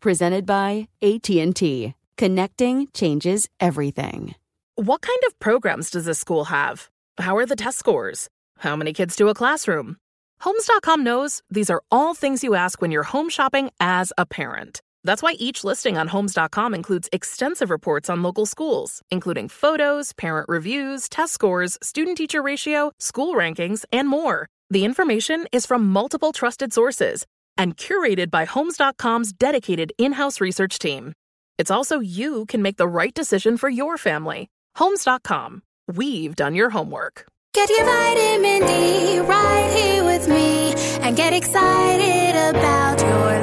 Presented by AT&T. Connecting changes everything. What kind of programs does this school have? How are the test scores? How many kids do a classroom? Homes.com knows these are all things you ask when you're home shopping as a parent. That's why each listing on Homes.com includes extensive reports on local schools, including photos, parent reviews, test scores, student teacher ratio, school rankings, and more. The information is from multiple trusted sources and curated by Homes.com's dedicated in house research team. It's also you can make the right decision for your family. Homes.com. We've done your homework. Get your vitamin D right here with me and get excited about your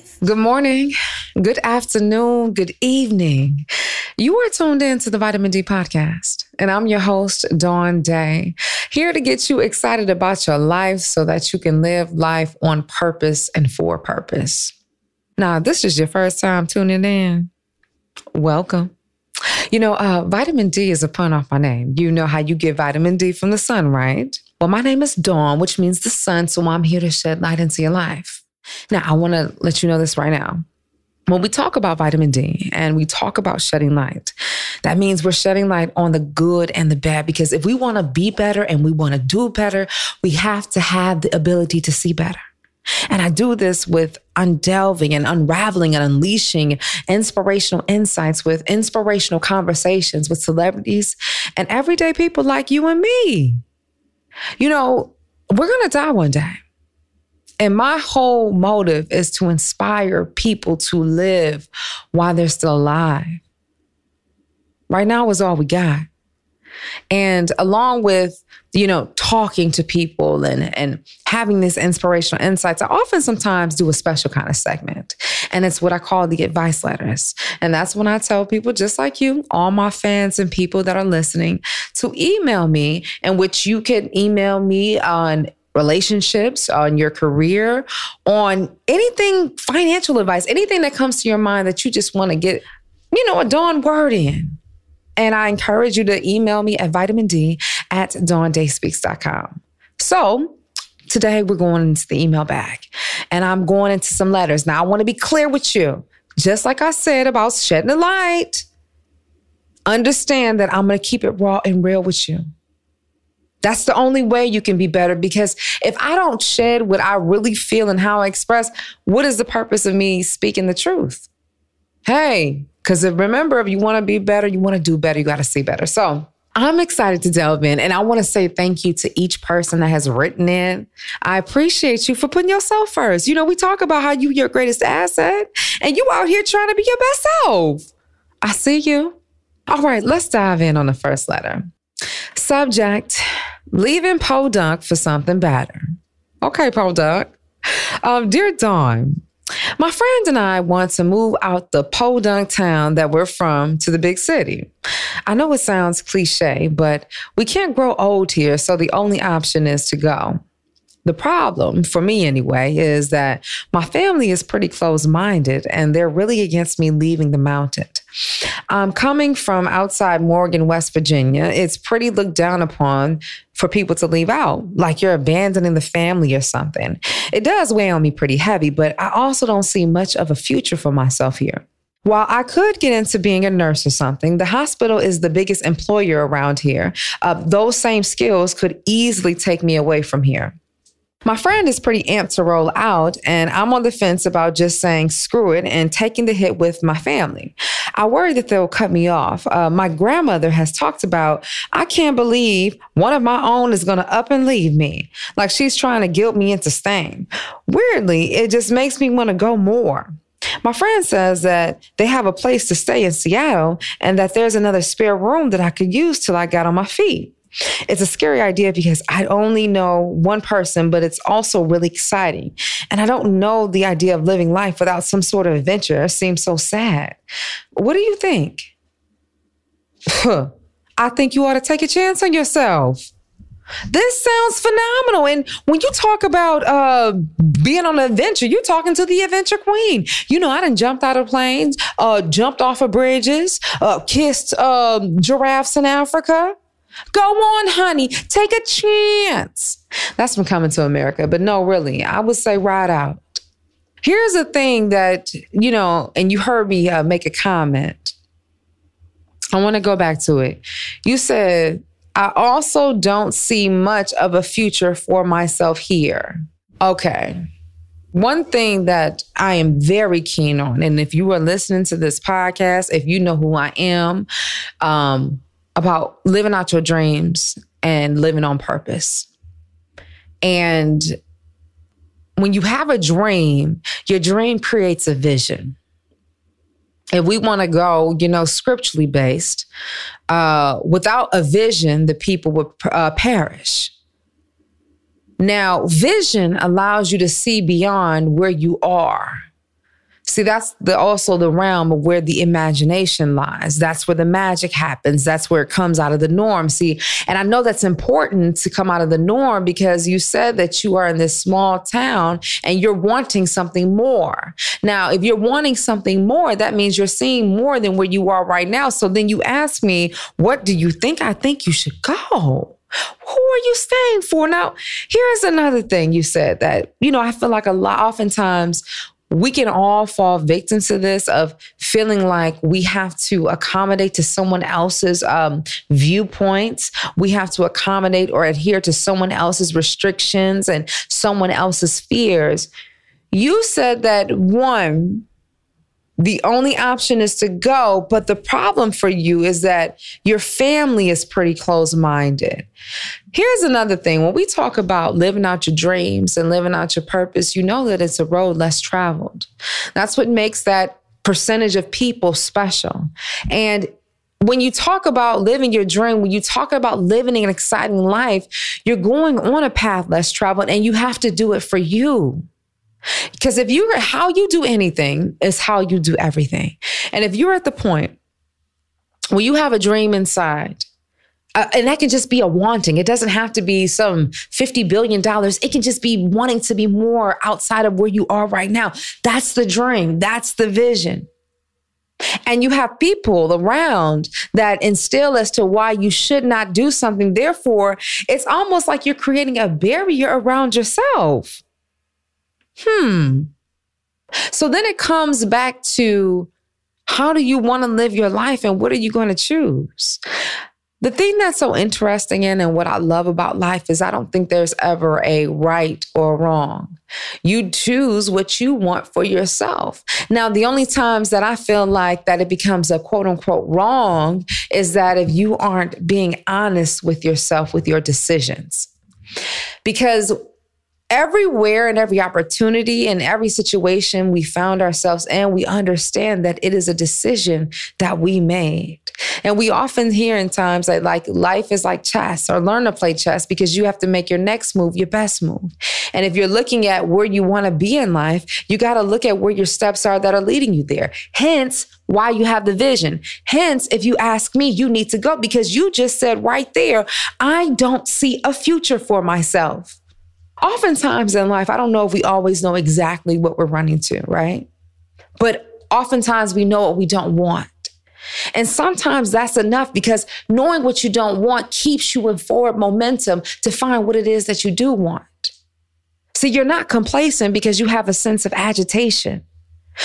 life. Good morning, good afternoon, good evening. You are tuned in to the Vitamin D podcast, and I'm your host, Dawn Day, here to get you excited about your life so that you can live life on purpose and for purpose. Now, this is your first time tuning in. Welcome. You know, uh, vitamin D is a pun off my name. You know how you get vitamin D from the sun, right? Well, my name is Dawn, which means the sun, so I'm here to shed light into your life. Now, I want to let you know this right now. When we talk about vitamin D and we talk about shedding light, that means we're shedding light on the good and the bad. Because if we want to be better and we want to do better, we have to have the ability to see better. And I do this with undelving and unraveling and unleashing inspirational insights with inspirational conversations with celebrities and everyday people like you and me. You know, we're going to die one day. And my whole motive is to inspire people to live while they're still alive. Right now is all we got. And along with, you know, talking to people and, and having this inspirational insights, I often sometimes do a special kind of segment. And it's what I call the advice letters. And that's when I tell people, just like you, all my fans and people that are listening, to email me, in which you can email me on relationships, on your career, on anything financial advice, anything that comes to your mind that you just want to get, you know, a dawn word in. And I encourage you to email me at vitamin D at dawndayspeaks.com. So today we're going into the email bag and I'm going into some letters. Now I want to be clear with you. Just like I said about shedding the light, understand that I'm going to keep it raw and real with you. That's the only way you can be better because if I don't shed what I really feel and how I express, what is the purpose of me speaking the truth? Hey, because remember, if you want to be better, you want to do better, you got to see better. So I'm excited to delve in and I want to say thank you to each person that has written in. I appreciate you for putting yourself first. You know, we talk about how you your greatest asset and you out here trying to be your best self. I see you. All right, let's dive in on the first letter. Subject leaving Podunk for something better. Okay, Podunk. Um, dear Dawn, my friend and I want to move out the Podunk town that we're from to the big city. I know it sounds cliche, but we can't grow old here, so the only option is to go. The problem, for me anyway, is that my family is pretty close minded and they're really against me leaving the mountain. Um, coming from outside Morgan, West Virginia, it's pretty looked down upon for people to leave out, like you're abandoning the family or something. It does weigh on me pretty heavy, but I also don't see much of a future for myself here. While I could get into being a nurse or something, the hospital is the biggest employer around here. Uh, those same skills could easily take me away from here. My friend is pretty amped to roll out, and I'm on the fence about just saying screw it and taking the hit with my family. I worry that they'll cut me off. Uh, my grandmother has talked about, I can't believe one of my own is going to up and leave me. Like she's trying to guilt me into staying. Weirdly, it just makes me want to go more. My friend says that they have a place to stay in Seattle and that there's another spare room that I could use till I got on my feet. It's a scary idea because I only know one person, but it's also really exciting. And I don't know the idea of living life without some sort of adventure. It seems so sad. What do you think? I think you ought to take a chance on yourself. This sounds phenomenal. And when you talk about uh, being on an adventure, you're talking to the adventure queen. You know, I done jumped out of planes, uh, jumped off of bridges, uh, kissed um, giraffes in Africa. Go on, honey, take a chance. That's from coming to America. But no, really, I would say ride out. Here's a thing that, you know, and you heard me uh, make a comment. I want to go back to it. You said I also don't see much of a future for myself here. Okay. One thing that I am very keen on, and if you are listening to this podcast, if you know who I am, um, about living out your dreams and living on purpose. And when you have a dream, your dream creates a vision if we want to go, you know, scripturally based, uh, without a vision, the people would uh, perish. Now, vision allows you to see beyond where you are. See, that's the, also the realm of where the imagination lies. That's where the magic happens. That's where it comes out of the norm. See, and I know that's important to come out of the norm because you said that you are in this small town and you're wanting something more. Now, if you're wanting something more, that means you're seeing more than where you are right now. So then you ask me, what do you think? I think you should go. Who are you staying for? Now, here's another thing you said that, you know, I feel like a lot, oftentimes we can all fall victim to this of feeling like we have to accommodate to someone else's um, viewpoints. We have to accommodate or adhere to someone else's restrictions and someone else's fears. You said that one, the only option is to go. But the problem for you is that your family is pretty close minded. Here's another thing when we talk about living out your dreams and living out your purpose, you know that it's a road less traveled. That's what makes that percentage of people special. And when you talk about living your dream, when you talk about living an exciting life, you're going on a path less traveled and you have to do it for you. Because if you're how you do anything is how you do everything. And if you're at the point where you have a dream inside, uh, and that can just be a wanting. It doesn't have to be some $50 billion. It can just be wanting to be more outside of where you are right now. That's the dream. That's the vision. And you have people around that instill as to why you should not do something. Therefore, it's almost like you're creating a barrier around yourself hmm. So then it comes back to how do you want to live your life and what are you going to choose? The thing that's so interesting in and what I love about life is I don't think there's ever a right or wrong. You choose what you want for yourself. Now, the only times that I feel like that it becomes a quote unquote wrong is that if you aren't being honest with yourself with your decisions. Because everywhere and every opportunity and every situation we found ourselves in, we understand that it is a decision that we made. And we often hear in times that like life is like chess or learn to play chess because you have to make your next move your best move. And if you're looking at where you want to be in life, you got to look at where your steps are that are leading you there. Hence, why you have the vision. Hence, if you ask me, you need to go because you just said right there, I don't see a future for myself. Oftentimes in life, I don't know if we always know exactly what we're running to, right? But oftentimes we know what we don't want. And sometimes that's enough because knowing what you don't want keeps you in forward momentum to find what it is that you do want. See, you're not complacent because you have a sense of agitation.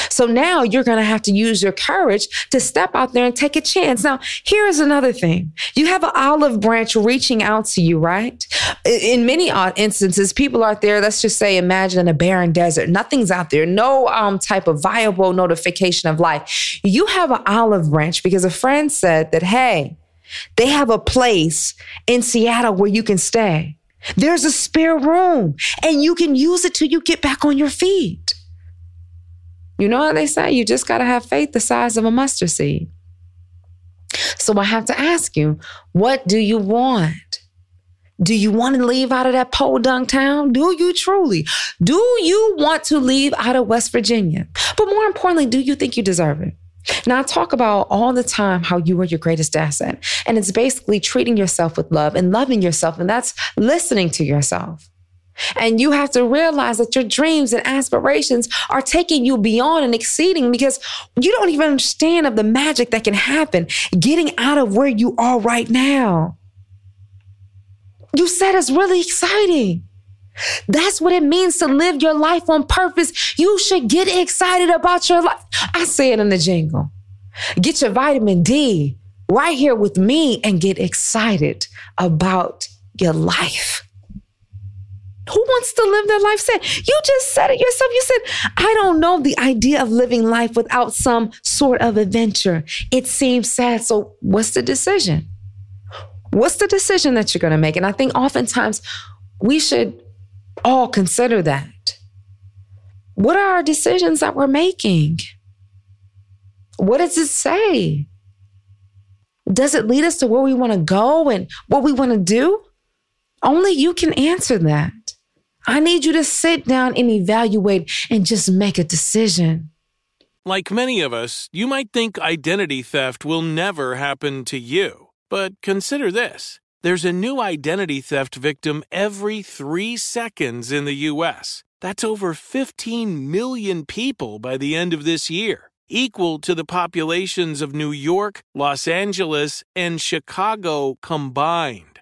So now you're going to have to use your courage to step out there and take a chance. Now, here's another thing. You have an olive branch reaching out to you, right? In many instances, people out there, let's just say, imagine in a barren desert. Nothing's out there, no um, type of viable notification of life. You have an olive branch because a friend said that, hey, they have a place in Seattle where you can stay. There's a spare room and you can use it till you get back on your feet. You know what they say? You just got to have faith the size of a mustard seed. So I have to ask you, what do you want? Do you want to leave out of that podunk town? Do you truly? Do you want to leave out of West Virginia? But more importantly, do you think you deserve it? Now, I talk about all the time how you are your greatest asset. And it's basically treating yourself with love and loving yourself. And that's listening to yourself. And you have to realize that your dreams and aspirations are taking you beyond and exceeding because you don't even understand of the magic that can happen getting out of where you are right now. You said it's really exciting. That's what it means to live your life on purpose. You should get excited about your life. I say it in the jingle. Get your vitamin D right here with me and get excited about your life. Who wants to live their life sad? You just said it yourself. You said, I don't know the idea of living life without some sort of adventure. It seems sad. So, what's the decision? What's the decision that you're going to make? And I think oftentimes we should all consider that. What are our decisions that we're making? What does it say? Does it lead us to where we want to go and what we want to do? Only you can answer that. I need you to sit down and evaluate and just make a decision. Like many of us, you might think identity theft will never happen to you. But consider this there's a new identity theft victim every three seconds in the U.S. That's over 15 million people by the end of this year, equal to the populations of New York, Los Angeles, and Chicago combined.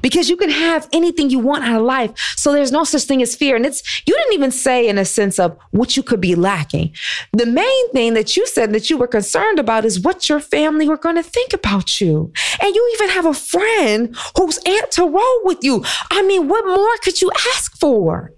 because you can have anything you want out of life. So there's no such thing as fear. And it's, you didn't even say in a sense of what you could be lacking. The main thing that you said that you were concerned about is what your family were going to think about you. And you even have a friend who's aunt to roll with you. I mean, what more could you ask for?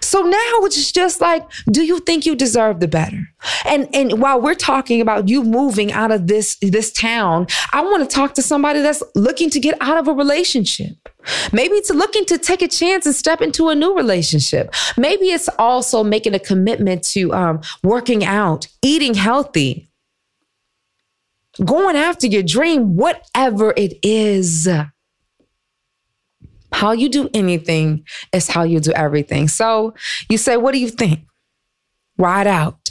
So now it's just like, do you think you deserve the better? And and while we're talking about you moving out of this this town, I want to talk to somebody that's looking to get out of a relationship. Maybe it's looking to take a chance and step into a new relationship. Maybe it's also making a commitment to um, working out, eating healthy, going after your dream, whatever it is. How you do anything is how you do everything. So you say, What do you think? Ride out.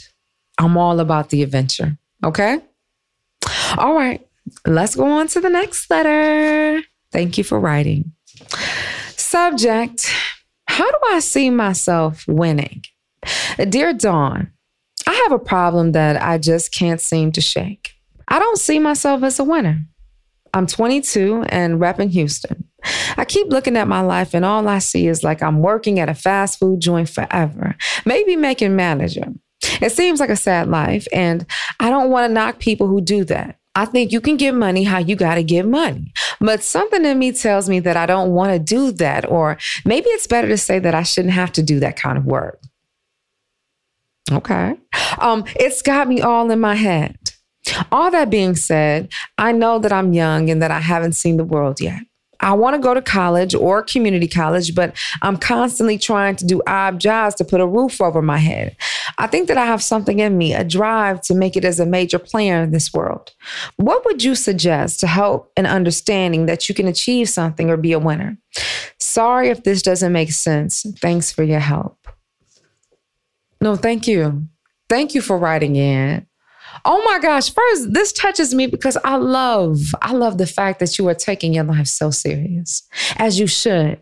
I'm all about the adventure. Okay. All right. Let's go on to the next letter. Thank you for writing. Subject How do I see myself winning? Dear Dawn, I have a problem that I just can't seem to shake. I don't see myself as a winner. I'm 22 and repping Houston. I keep looking at my life and all I see is like I'm working at a fast food joint forever, maybe making manager. It seems like a sad life, and I don't want to knock people who do that. I think you can give money how you got to give money. But something in me tells me that I don't want to do that, or maybe it's better to say that I shouldn't have to do that kind of work. Okay. Um, it's got me all in my head. All that being said, I know that I'm young and that I haven't seen the world yet. I want to go to college or community college, but I'm constantly trying to do odd jobs to put a roof over my head. I think that I have something in me, a drive to make it as a major player in this world. What would you suggest to help an understanding that you can achieve something or be a winner? Sorry if this doesn't make sense. Thanks for your help. No, thank you. Thank you for writing in. Oh my gosh, first, this touches me because I love, I love the fact that you are taking your life so serious, as you should,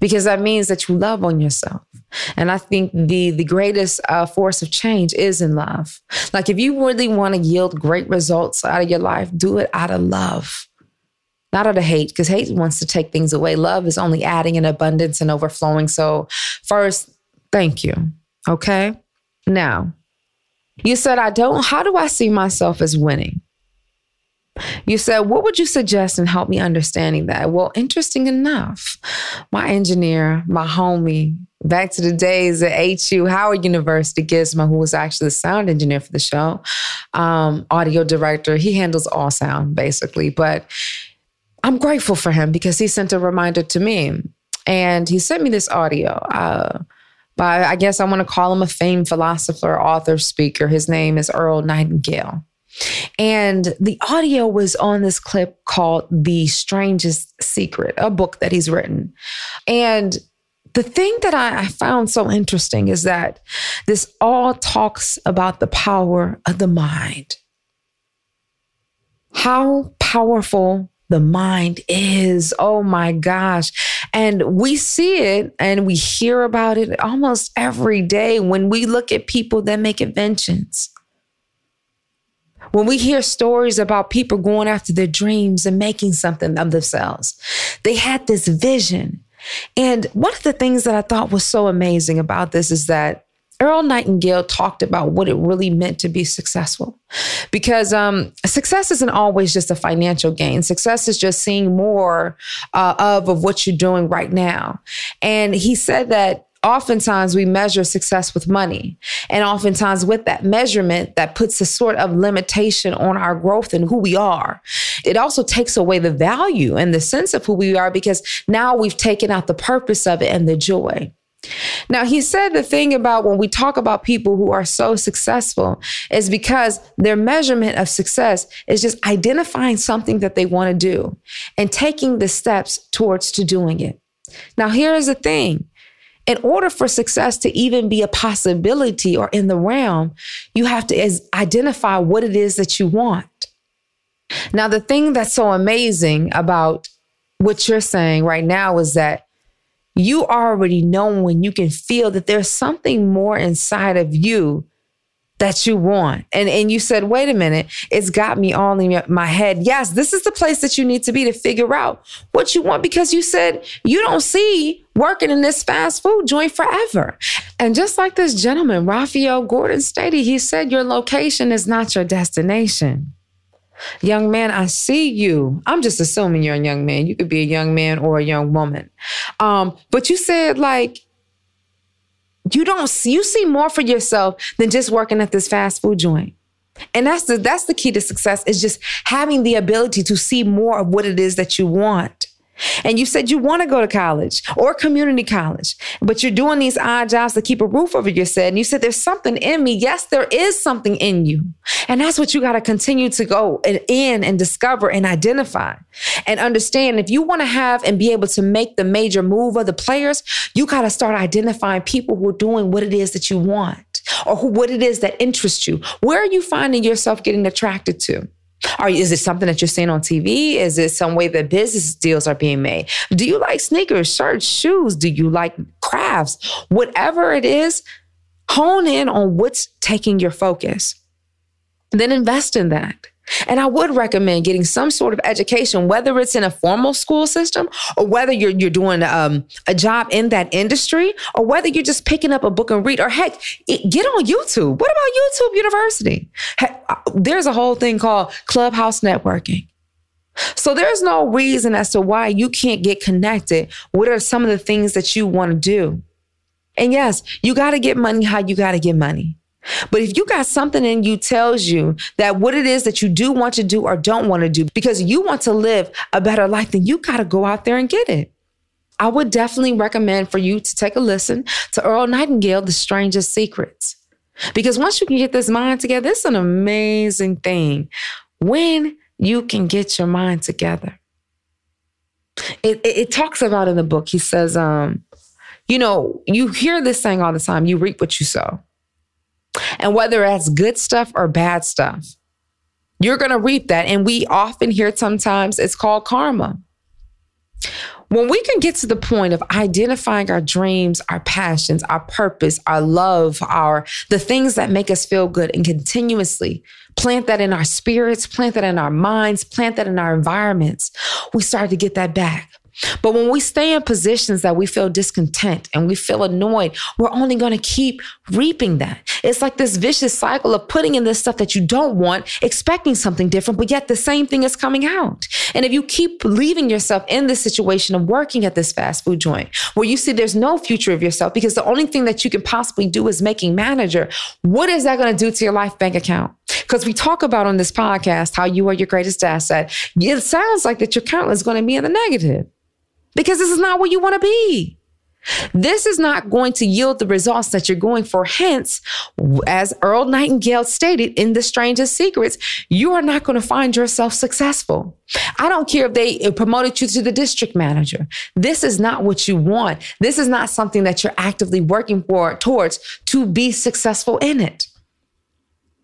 because that means that you love on yourself. And I think the the greatest uh, force of change is in love. Like if you really want to yield great results out of your life, do it out of love. Not out of hate, because hate wants to take things away. Love is only adding in abundance and overflowing. So, first, thank you. Okay. Now, you said, I don't, how do I see myself as winning? You said, what would you suggest and help me understanding that? Well, interesting enough, my engineer, my homie, back to the days at HU Howard University, Gizmo, who was actually the sound engineer for the show, um, audio director, he handles all sound basically. But I'm grateful for him because he sent a reminder to me. And he sent me this audio. Uh, by, I guess I want to call him a famed philosopher, author, speaker. His name is Earl Nightingale. And the audio was on this clip called The Strangest Secret, a book that he's written. And the thing that I, I found so interesting is that this all talks about the power of the mind. How powerful the mind is. Oh my gosh. And we see it and we hear about it almost every day when we look at people that make inventions. When we hear stories about people going after their dreams and making something of themselves, they had this vision. And one of the things that I thought was so amazing about this is that Earl Nightingale talked about what it really meant to be successful. Because um, success isn't always just a financial gain. Success is just seeing more uh, of, of what you're doing right now. And he said that oftentimes we measure success with money. And oftentimes, with that measurement, that puts a sort of limitation on our growth and who we are. It also takes away the value and the sense of who we are because now we've taken out the purpose of it and the joy. Now, he said the thing about when we talk about people who are so successful is because their measurement of success is just identifying something that they want to do and taking the steps towards to doing it. Now, here's the thing. In order for success to even be a possibility or in the realm, you have to identify what it is that you want. Now, the thing that's so amazing about what you're saying right now is that you already know when you can feel that there's something more inside of you that you want. And and you said, "Wait a minute, it's got me all in my head." Yes, this is the place that you need to be to figure out what you want because you said you don't see working in this fast food joint forever. And just like this gentleman, Raphael Gordon stated, he said your location is not your destination. Young man, I see you. I'm just assuming you're a young man. You could be a young man or a young woman. Um, but you said like you don't see you see more for yourself than just working at this fast food joint. And that's the that's the key to success is just having the ability to see more of what it is that you want. And you said you want to go to college or community college, but you're doing these odd jobs to keep a roof over your head. And you said, There's something in me. Yes, there is something in you. And that's what you got to continue to go and in and discover and identify and understand. If you want to have and be able to make the major move of the players, you got to start identifying people who are doing what it is that you want or who, what it is that interests you. Where are you finding yourself getting attracted to? Are is it something that you're seeing on TV? Is it some way that business deals are being made? Do you like sneakers, shirts, shoes? Do you like crafts? Whatever it is, hone in on what's taking your focus. Then invest in that. And I would recommend getting some sort of education, whether it's in a formal school system or whether you're, you're doing um, a job in that industry or whether you're just picking up a book and read or heck, get on YouTube. What about YouTube University? Heck, uh, there's a whole thing called Clubhouse Networking. So there's no reason as to why you can't get connected. What are some of the things that you want to do? And yes, you got to get money how you got to get money. But if you got something in you tells you that what it is that you do want to do or don't want to do because you want to live a better life, then you got to go out there and get it. I would definitely recommend for you to take a listen to Earl Nightingale, The Strangest Secrets. Because once you can get this mind together, it's an amazing thing when you can get your mind together. It, it, it talks about in the book, he says, um, you know, you hear this saying all the time you reap what you sow. And whether that's good stuff or bad stuff, you're going to reap that. And we often hear sometimes it's called karma. When we can get to the point of identifying our dreams, our passions, our purpose, our love, our the things that make us feel good and continuously plant that in our spirits, plant that in our minds, plant that in our environments, we start to get that back. But when we stay in positions that we feel discontent and we feel annoyed, we're only going to keep reaping that. It's like this vicious cycle of putting in this stuff that you don't want, expecting something different, but yet the same thing is coming out. And if you keep leaving yourself in this situation of working at this fast food joint where you see there's no future of yourself because the only thing that you can possibly do is making manager, what is that going to do to your life bank account? Because we talk about on this podcast how you are your greatest asset. It sounds like that your account is going to be in the negative because this is not where you want to be. This is not going to yield the results that you're going for. Hence, as Earl Nightingale stated in The Strangest Secrets, you are not going to find yourself successful. I don't care if they uh, promoted you to the district manager. This is not what you want. This is not something that you're actively working for towards to be successful in it.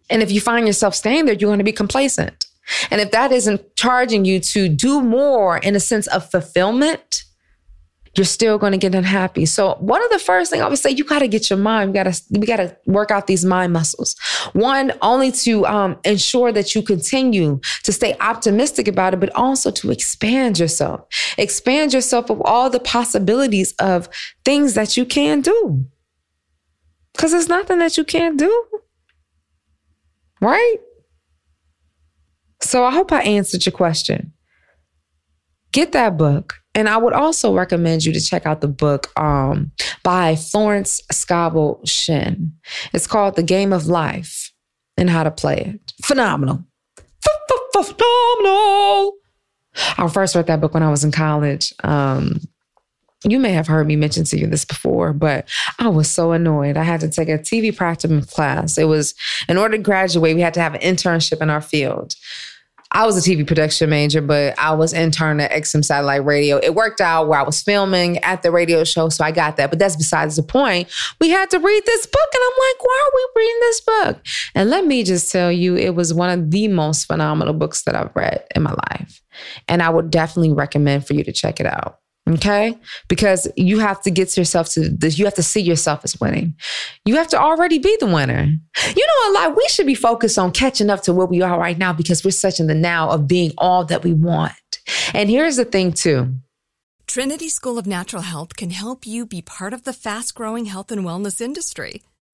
And if you find yourself staying there, you're going to be complacent. And if that isn't charging you to do more in a sense of fulfillment, you're still going to get unhappy. So one of the first things I would say, you got to get your mind. We got to we got to work out these mind muscles. One, only to um, ensure that you continue to stay optimistic about it, but also to expand yourself. Expand yourself of all the possibilities of things that you can do. Because there's nothing that you can't do, right? So I hope I answered your question. Get that book. And I would also recommend you to check out the book um, by Florence Scovel Shinn. It's called The Game of Life and How to Play It. Phenomenal. Phenomenal. I first read that book when I was in college. Um, you may have heard me mention to you this before, but I was so annoyed. I had to take a TV practicum class. It was, in order to graduate, we had to have an internship in our field. I was a TV production major, but I was intern at XM Satellite Radio. It worked out where I was filming at the radio show, so I got that. But that's besides the point. We had to read this book, and I'm like, why are we reading this book? And let me just tell you, it was one of the most phenomenal books that I've read in my life. And I would definitely recommend for you to check it out. Okay. Because you have to get yourself to this, you have to see yourself as winning. You have to already be the winner. You know, a lot, we should be focused on catching up to where we are right now because we're such in the now of being all that we want. And here's the thing, too. Trinity School of Natural Health can help you be part of the fast growing health and wellness industry.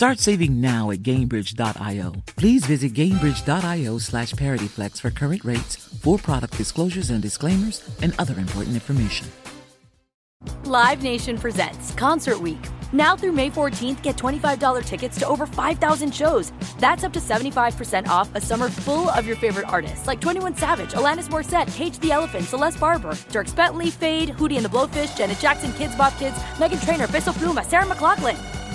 Start saving now at Gainbridge.io. Please visit Gainbridge.io slash ParityFlex for current rates, for product disclosures and disclaimers, and other important information. Live Nation presents Concert Week. Now through May 14th, get $25 tickets to over 5,000 shows. That's up to 75% off a summer full of your favorite artists like 21 Savage, Alanis Morissette, Cage the Elephant, Celeste Barber, Dierks Bentley, Feid, Hootie and the Blowfish, Janet Jackson, Kidz Bop Kids, Meghan Trainor, Peso Pluma, Sarah McLachlan.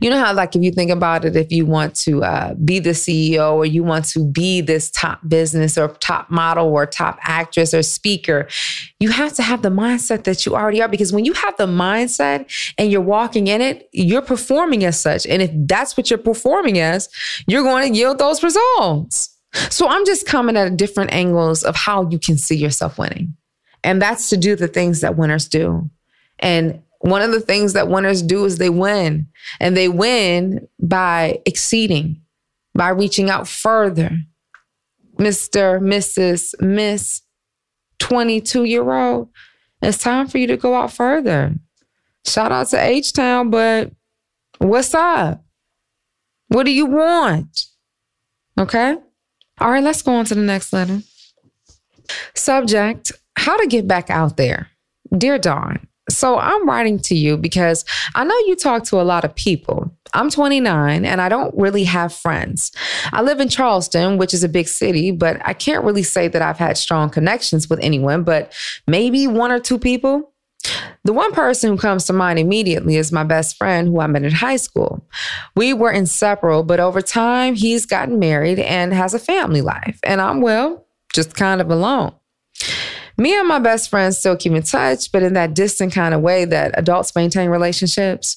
You know how, like, if you think about it, if you want to uh, be the CEO or you want to be this top business or top model or top actress or speaker, you have to have the mindset that you already are. Because when you have the mindset and you're walking in it, you're performing as such. And if that's what you're performing as, you're going to yield those results. So I'm just coming at different angles of how you can see yourself winning. And that's to do the things that winners do. And one of the things that winners do is they win, and they win by exceeding, by reaching out further. Mr., Mrs., Miss, 22 year old, it's time for you to go out further. Shout out to H Town, but what's up? What do you want? Okay. All right, let's go on to the next letter. Subject How to get back out there. Dear Dawn, so I'm writing to you because I know you talk to a lot of people. I'm 29 and I don't really have friends. I live in Charleston, which is a big city, but I can't really say that I've had strong connections with anyone, but maybe one or two people. The one person who comes to mind immediately is my best friend who I met in high school. We were inseparable, but over time, he's gotten married and has a family life. And I'm, well, just kind of alone. Me and my best friend still keep in touch, but in that distant kind of way that adults maintain relationships.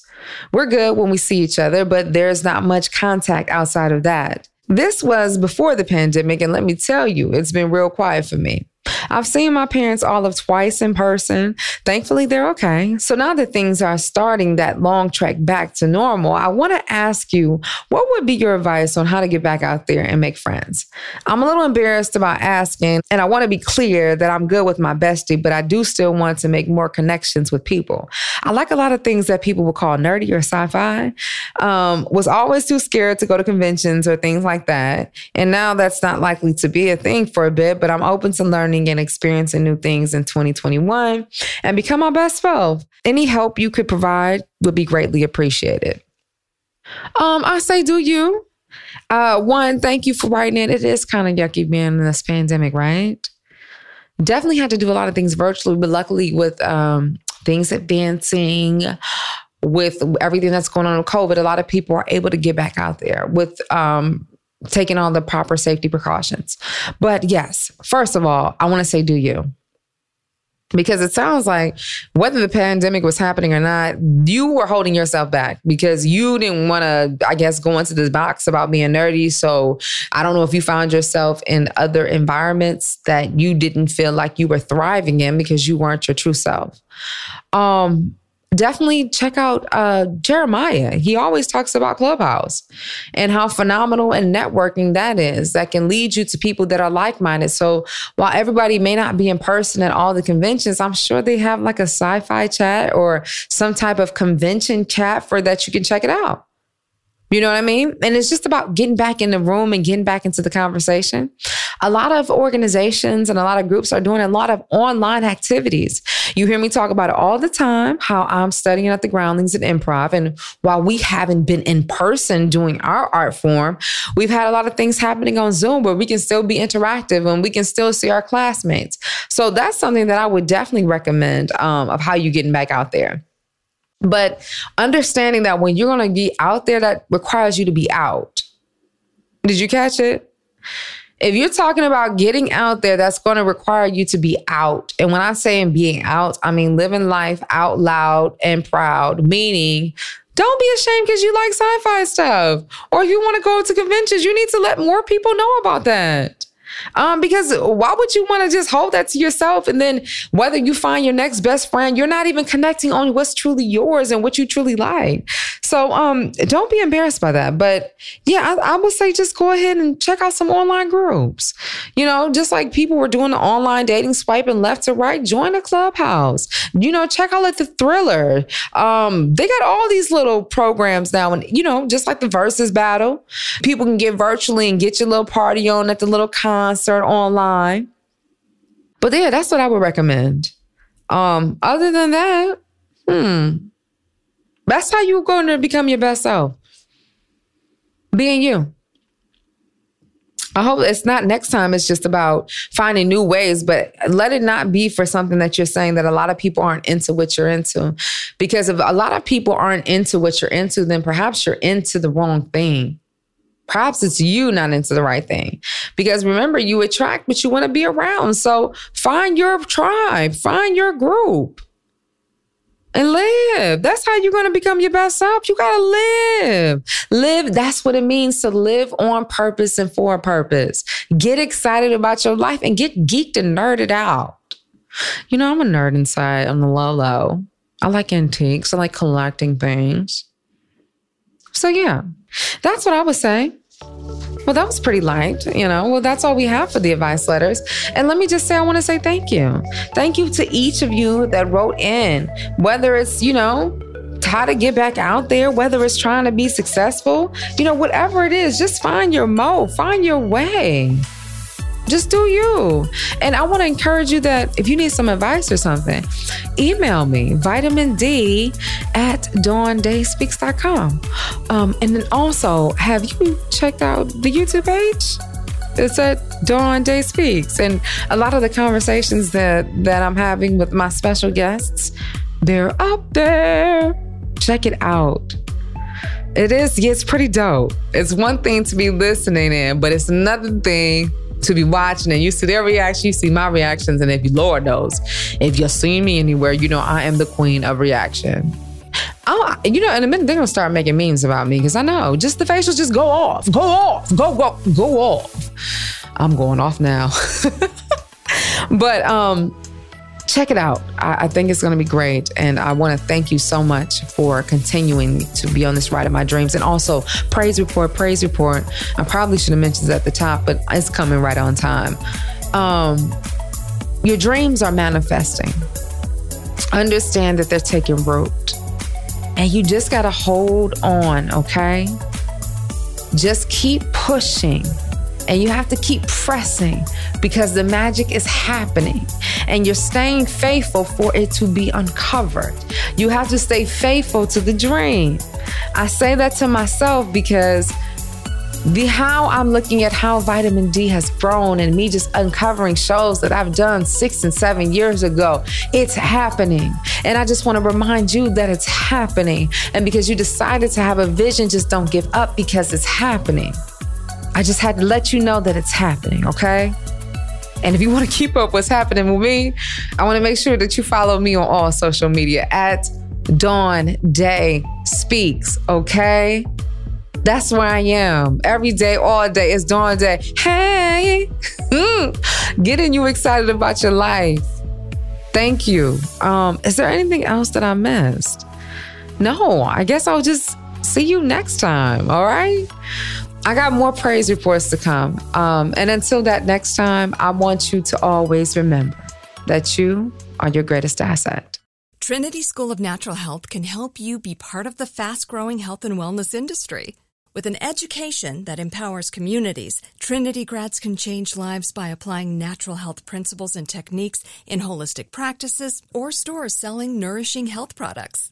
We're good when we see each other, but there's not much contact outside of that. This was before the pandemic, and let me tell you, it's been real quiet for me. I've seen my parents all of twice in person. Thankfully, they're okay. So now that things are starting that long trek back to normal, I want to ask you what would be your advice on how to get back out there and make friends? I'm a little embarrassed about asking, and I want to be clear that I'm good with my bestie, but I do still want to make more connections with people. I like a lot of things that people would call nerdy or sci fi. Um, was always too scared to go to conventions or things like that. And now that's not likely to be a thing for a bit, but I'm open to learning and experiencing new things in 2021 and become my best self. Any help you could provide would be greatly appreciated. Um, I say, do you? Uh, one, thank you for writing it. It is kind of yucky being in this pandemic, right? Definitely had to do a lot of things virtually, but luckily with um, things advancing, with everything that's going on with COVID, a lot of people are able to get back out there with um, taking all the proper safety precautions. But yes, first of all, I want to say, do you? Because it sounds like whether the pandemic was happening or not, you were holding yourself back because you didn't want to, I guess, go into this box about being nerdy. So I don't know if you found yourself in other environments that you didn't feel like you were thriving in because you weren't your true self. Um, definitely check out uh, Jeremiah. He always talks about Clubhouse and how phenomenal and networking that is that can lead you to people that are like minded. So while everybody may not be in person at all the conventions, I'm sure they have like a sci fi chat or some type of convention chat for that you can check it out. You know what I mean? And it's just about getting back in the room and getting back into the conversation. A lot of organizations and a lot of groups are doing a lot of online activities. You hear me talk about it all the time, how I'm studying at the groundlings of improv. And while we haven't been in person doing our art form, we've had a lot of things happening on Zoom where we can still be interactive and we can still see our classmates. So that's something that I would definitely recommend um, of how you getting back out there. But understanding that when you're going to be out there, that requires you to be out. Did you catch it? If you're talking about getting out there, that's going to require you to be out. And when I say being out, I mean living life out loud and proud, meaning don't be ashamed because you like sci fi stuff or you want to go to conventions. You need to let more people know about that. Um, because why would you want to just hold that to yourself? And then whether you find your next best friend, you're not even connecting on what's truly yours and what you truly like. So um, don't be embarrassed by that. But yeah, I, I would say just go ahead and check out some online groups. You know, just like people were doing the online dating, swiping left to right, join a clubhouse. You know, check out like the Triller. Um, they got all these little programs now, and you know, just like the Verzuz battle, people can get virtually and get your little party on at the little con concert online. But yeah, that's what I would recommend. Um, other than that, hmm, that's how you're going to become your best self. Being you. I hope it's not next time. It's just about finding new ways, but let it not be for something that you're saying that a lot of people aren't into what you're into. Because if a lot of people aren't into what you're into, then perhaps you're into the wrong thing. Perhaps it's you not into the right thing. Because remember, you attract what you want to be around. So find your tribe, find your group and live. That's how you're going to become your best self. You got to live. Live. That's what it means to live on purpose and for a purpose. Get excited about your life and get geeked and nerded out. You know, I'm a nerd inside on the low low. I like antiques. I like collecting things. So yeah, that's what I would say. Well, that was pretty light, you know. Well, that's all we have for the advice letters. And let me just say, I want to say thank you. Thank you to each of you that wrote in, whether it's, you know, how to get back out there, whether it's trying to be successful, you know, whatever it is, just find your mo, find your way. Just do you. And I want to encourage you that if you need some advice or something, email me vitamin D at dawndayspeaks.com. Um, and then also, have you checked out the YouTube page? It's at Dawn Day Speaks. And a lot of the conversations that, that I'm having with my special guests, they're up there. Check it out. It is, it's pretty dope. It's one thing to be listening in, but it's another thing to be watching and you see their reaction, you see my reactions. And if you, Lord knows, if you're seeing me anywhere, you know I am the queen of reaction. Oh, you know, in a minute they're gonna start making memes about me because I know just the facials just go off, go off, go go go off. I'm going off now. but um, check it out. I, I think it's going to be great. And I want to thank you so much for continuing to be on this ride of my dreams. And also, praise report, praise report. I probably should have mentioned it at the top, but it's coming right on time. Um, your dreams are manifesting. Understand that they're taking root. And you just got to hold on, okay? Just keep pushing and you have to keep pressing because the magic is happening and you're staying faithful for it to be uncovered. You have to stay faithful to the dream. I say that to myself because the how I'm looking at how vitamin D has grown and me just uncovering shows that I've done six and seven years ago. It's happening. And I just want to remind you that it's happening. And because you decided to have a vision, just don't give up because it's happening. I just had to let you know that it's happening, okay? And if you want to keep up what's happening with me, I want to make sure that you follow me on all social media at Dawn Day Speaks, okay? That's where I am. Every day, all day, it's Dawn Day. Hey, getting you excited about your life. Thank you. Um, is there anything else that I missed? No, I guess I'll just see you next time. All right. I got more praise reports to come. Um, and until that next time, I want you to always remember that you are your greatest asset. Trinity School of Natural Health can help you be part of the fast growing health and wellness industry. With an education that empowers communities, Trinity grads can change lives by applying natural health principles and techniques in holistic practices or stores selling nourishing health products.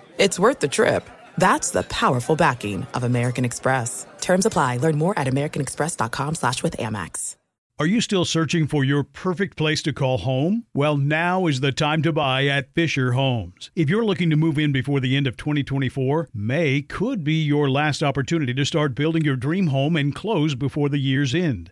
it's worth the trip. That's the powerful backing of American Express. Terms apply. Learn more at americanexpress.com slash with Amex. Are you still searching for your perfect place to call home? Well, now is the time to buy at Fisher Homes. If you're looking to move in before the end of 2024, May could be your last opportunity to start building your dream home and close before the year's end.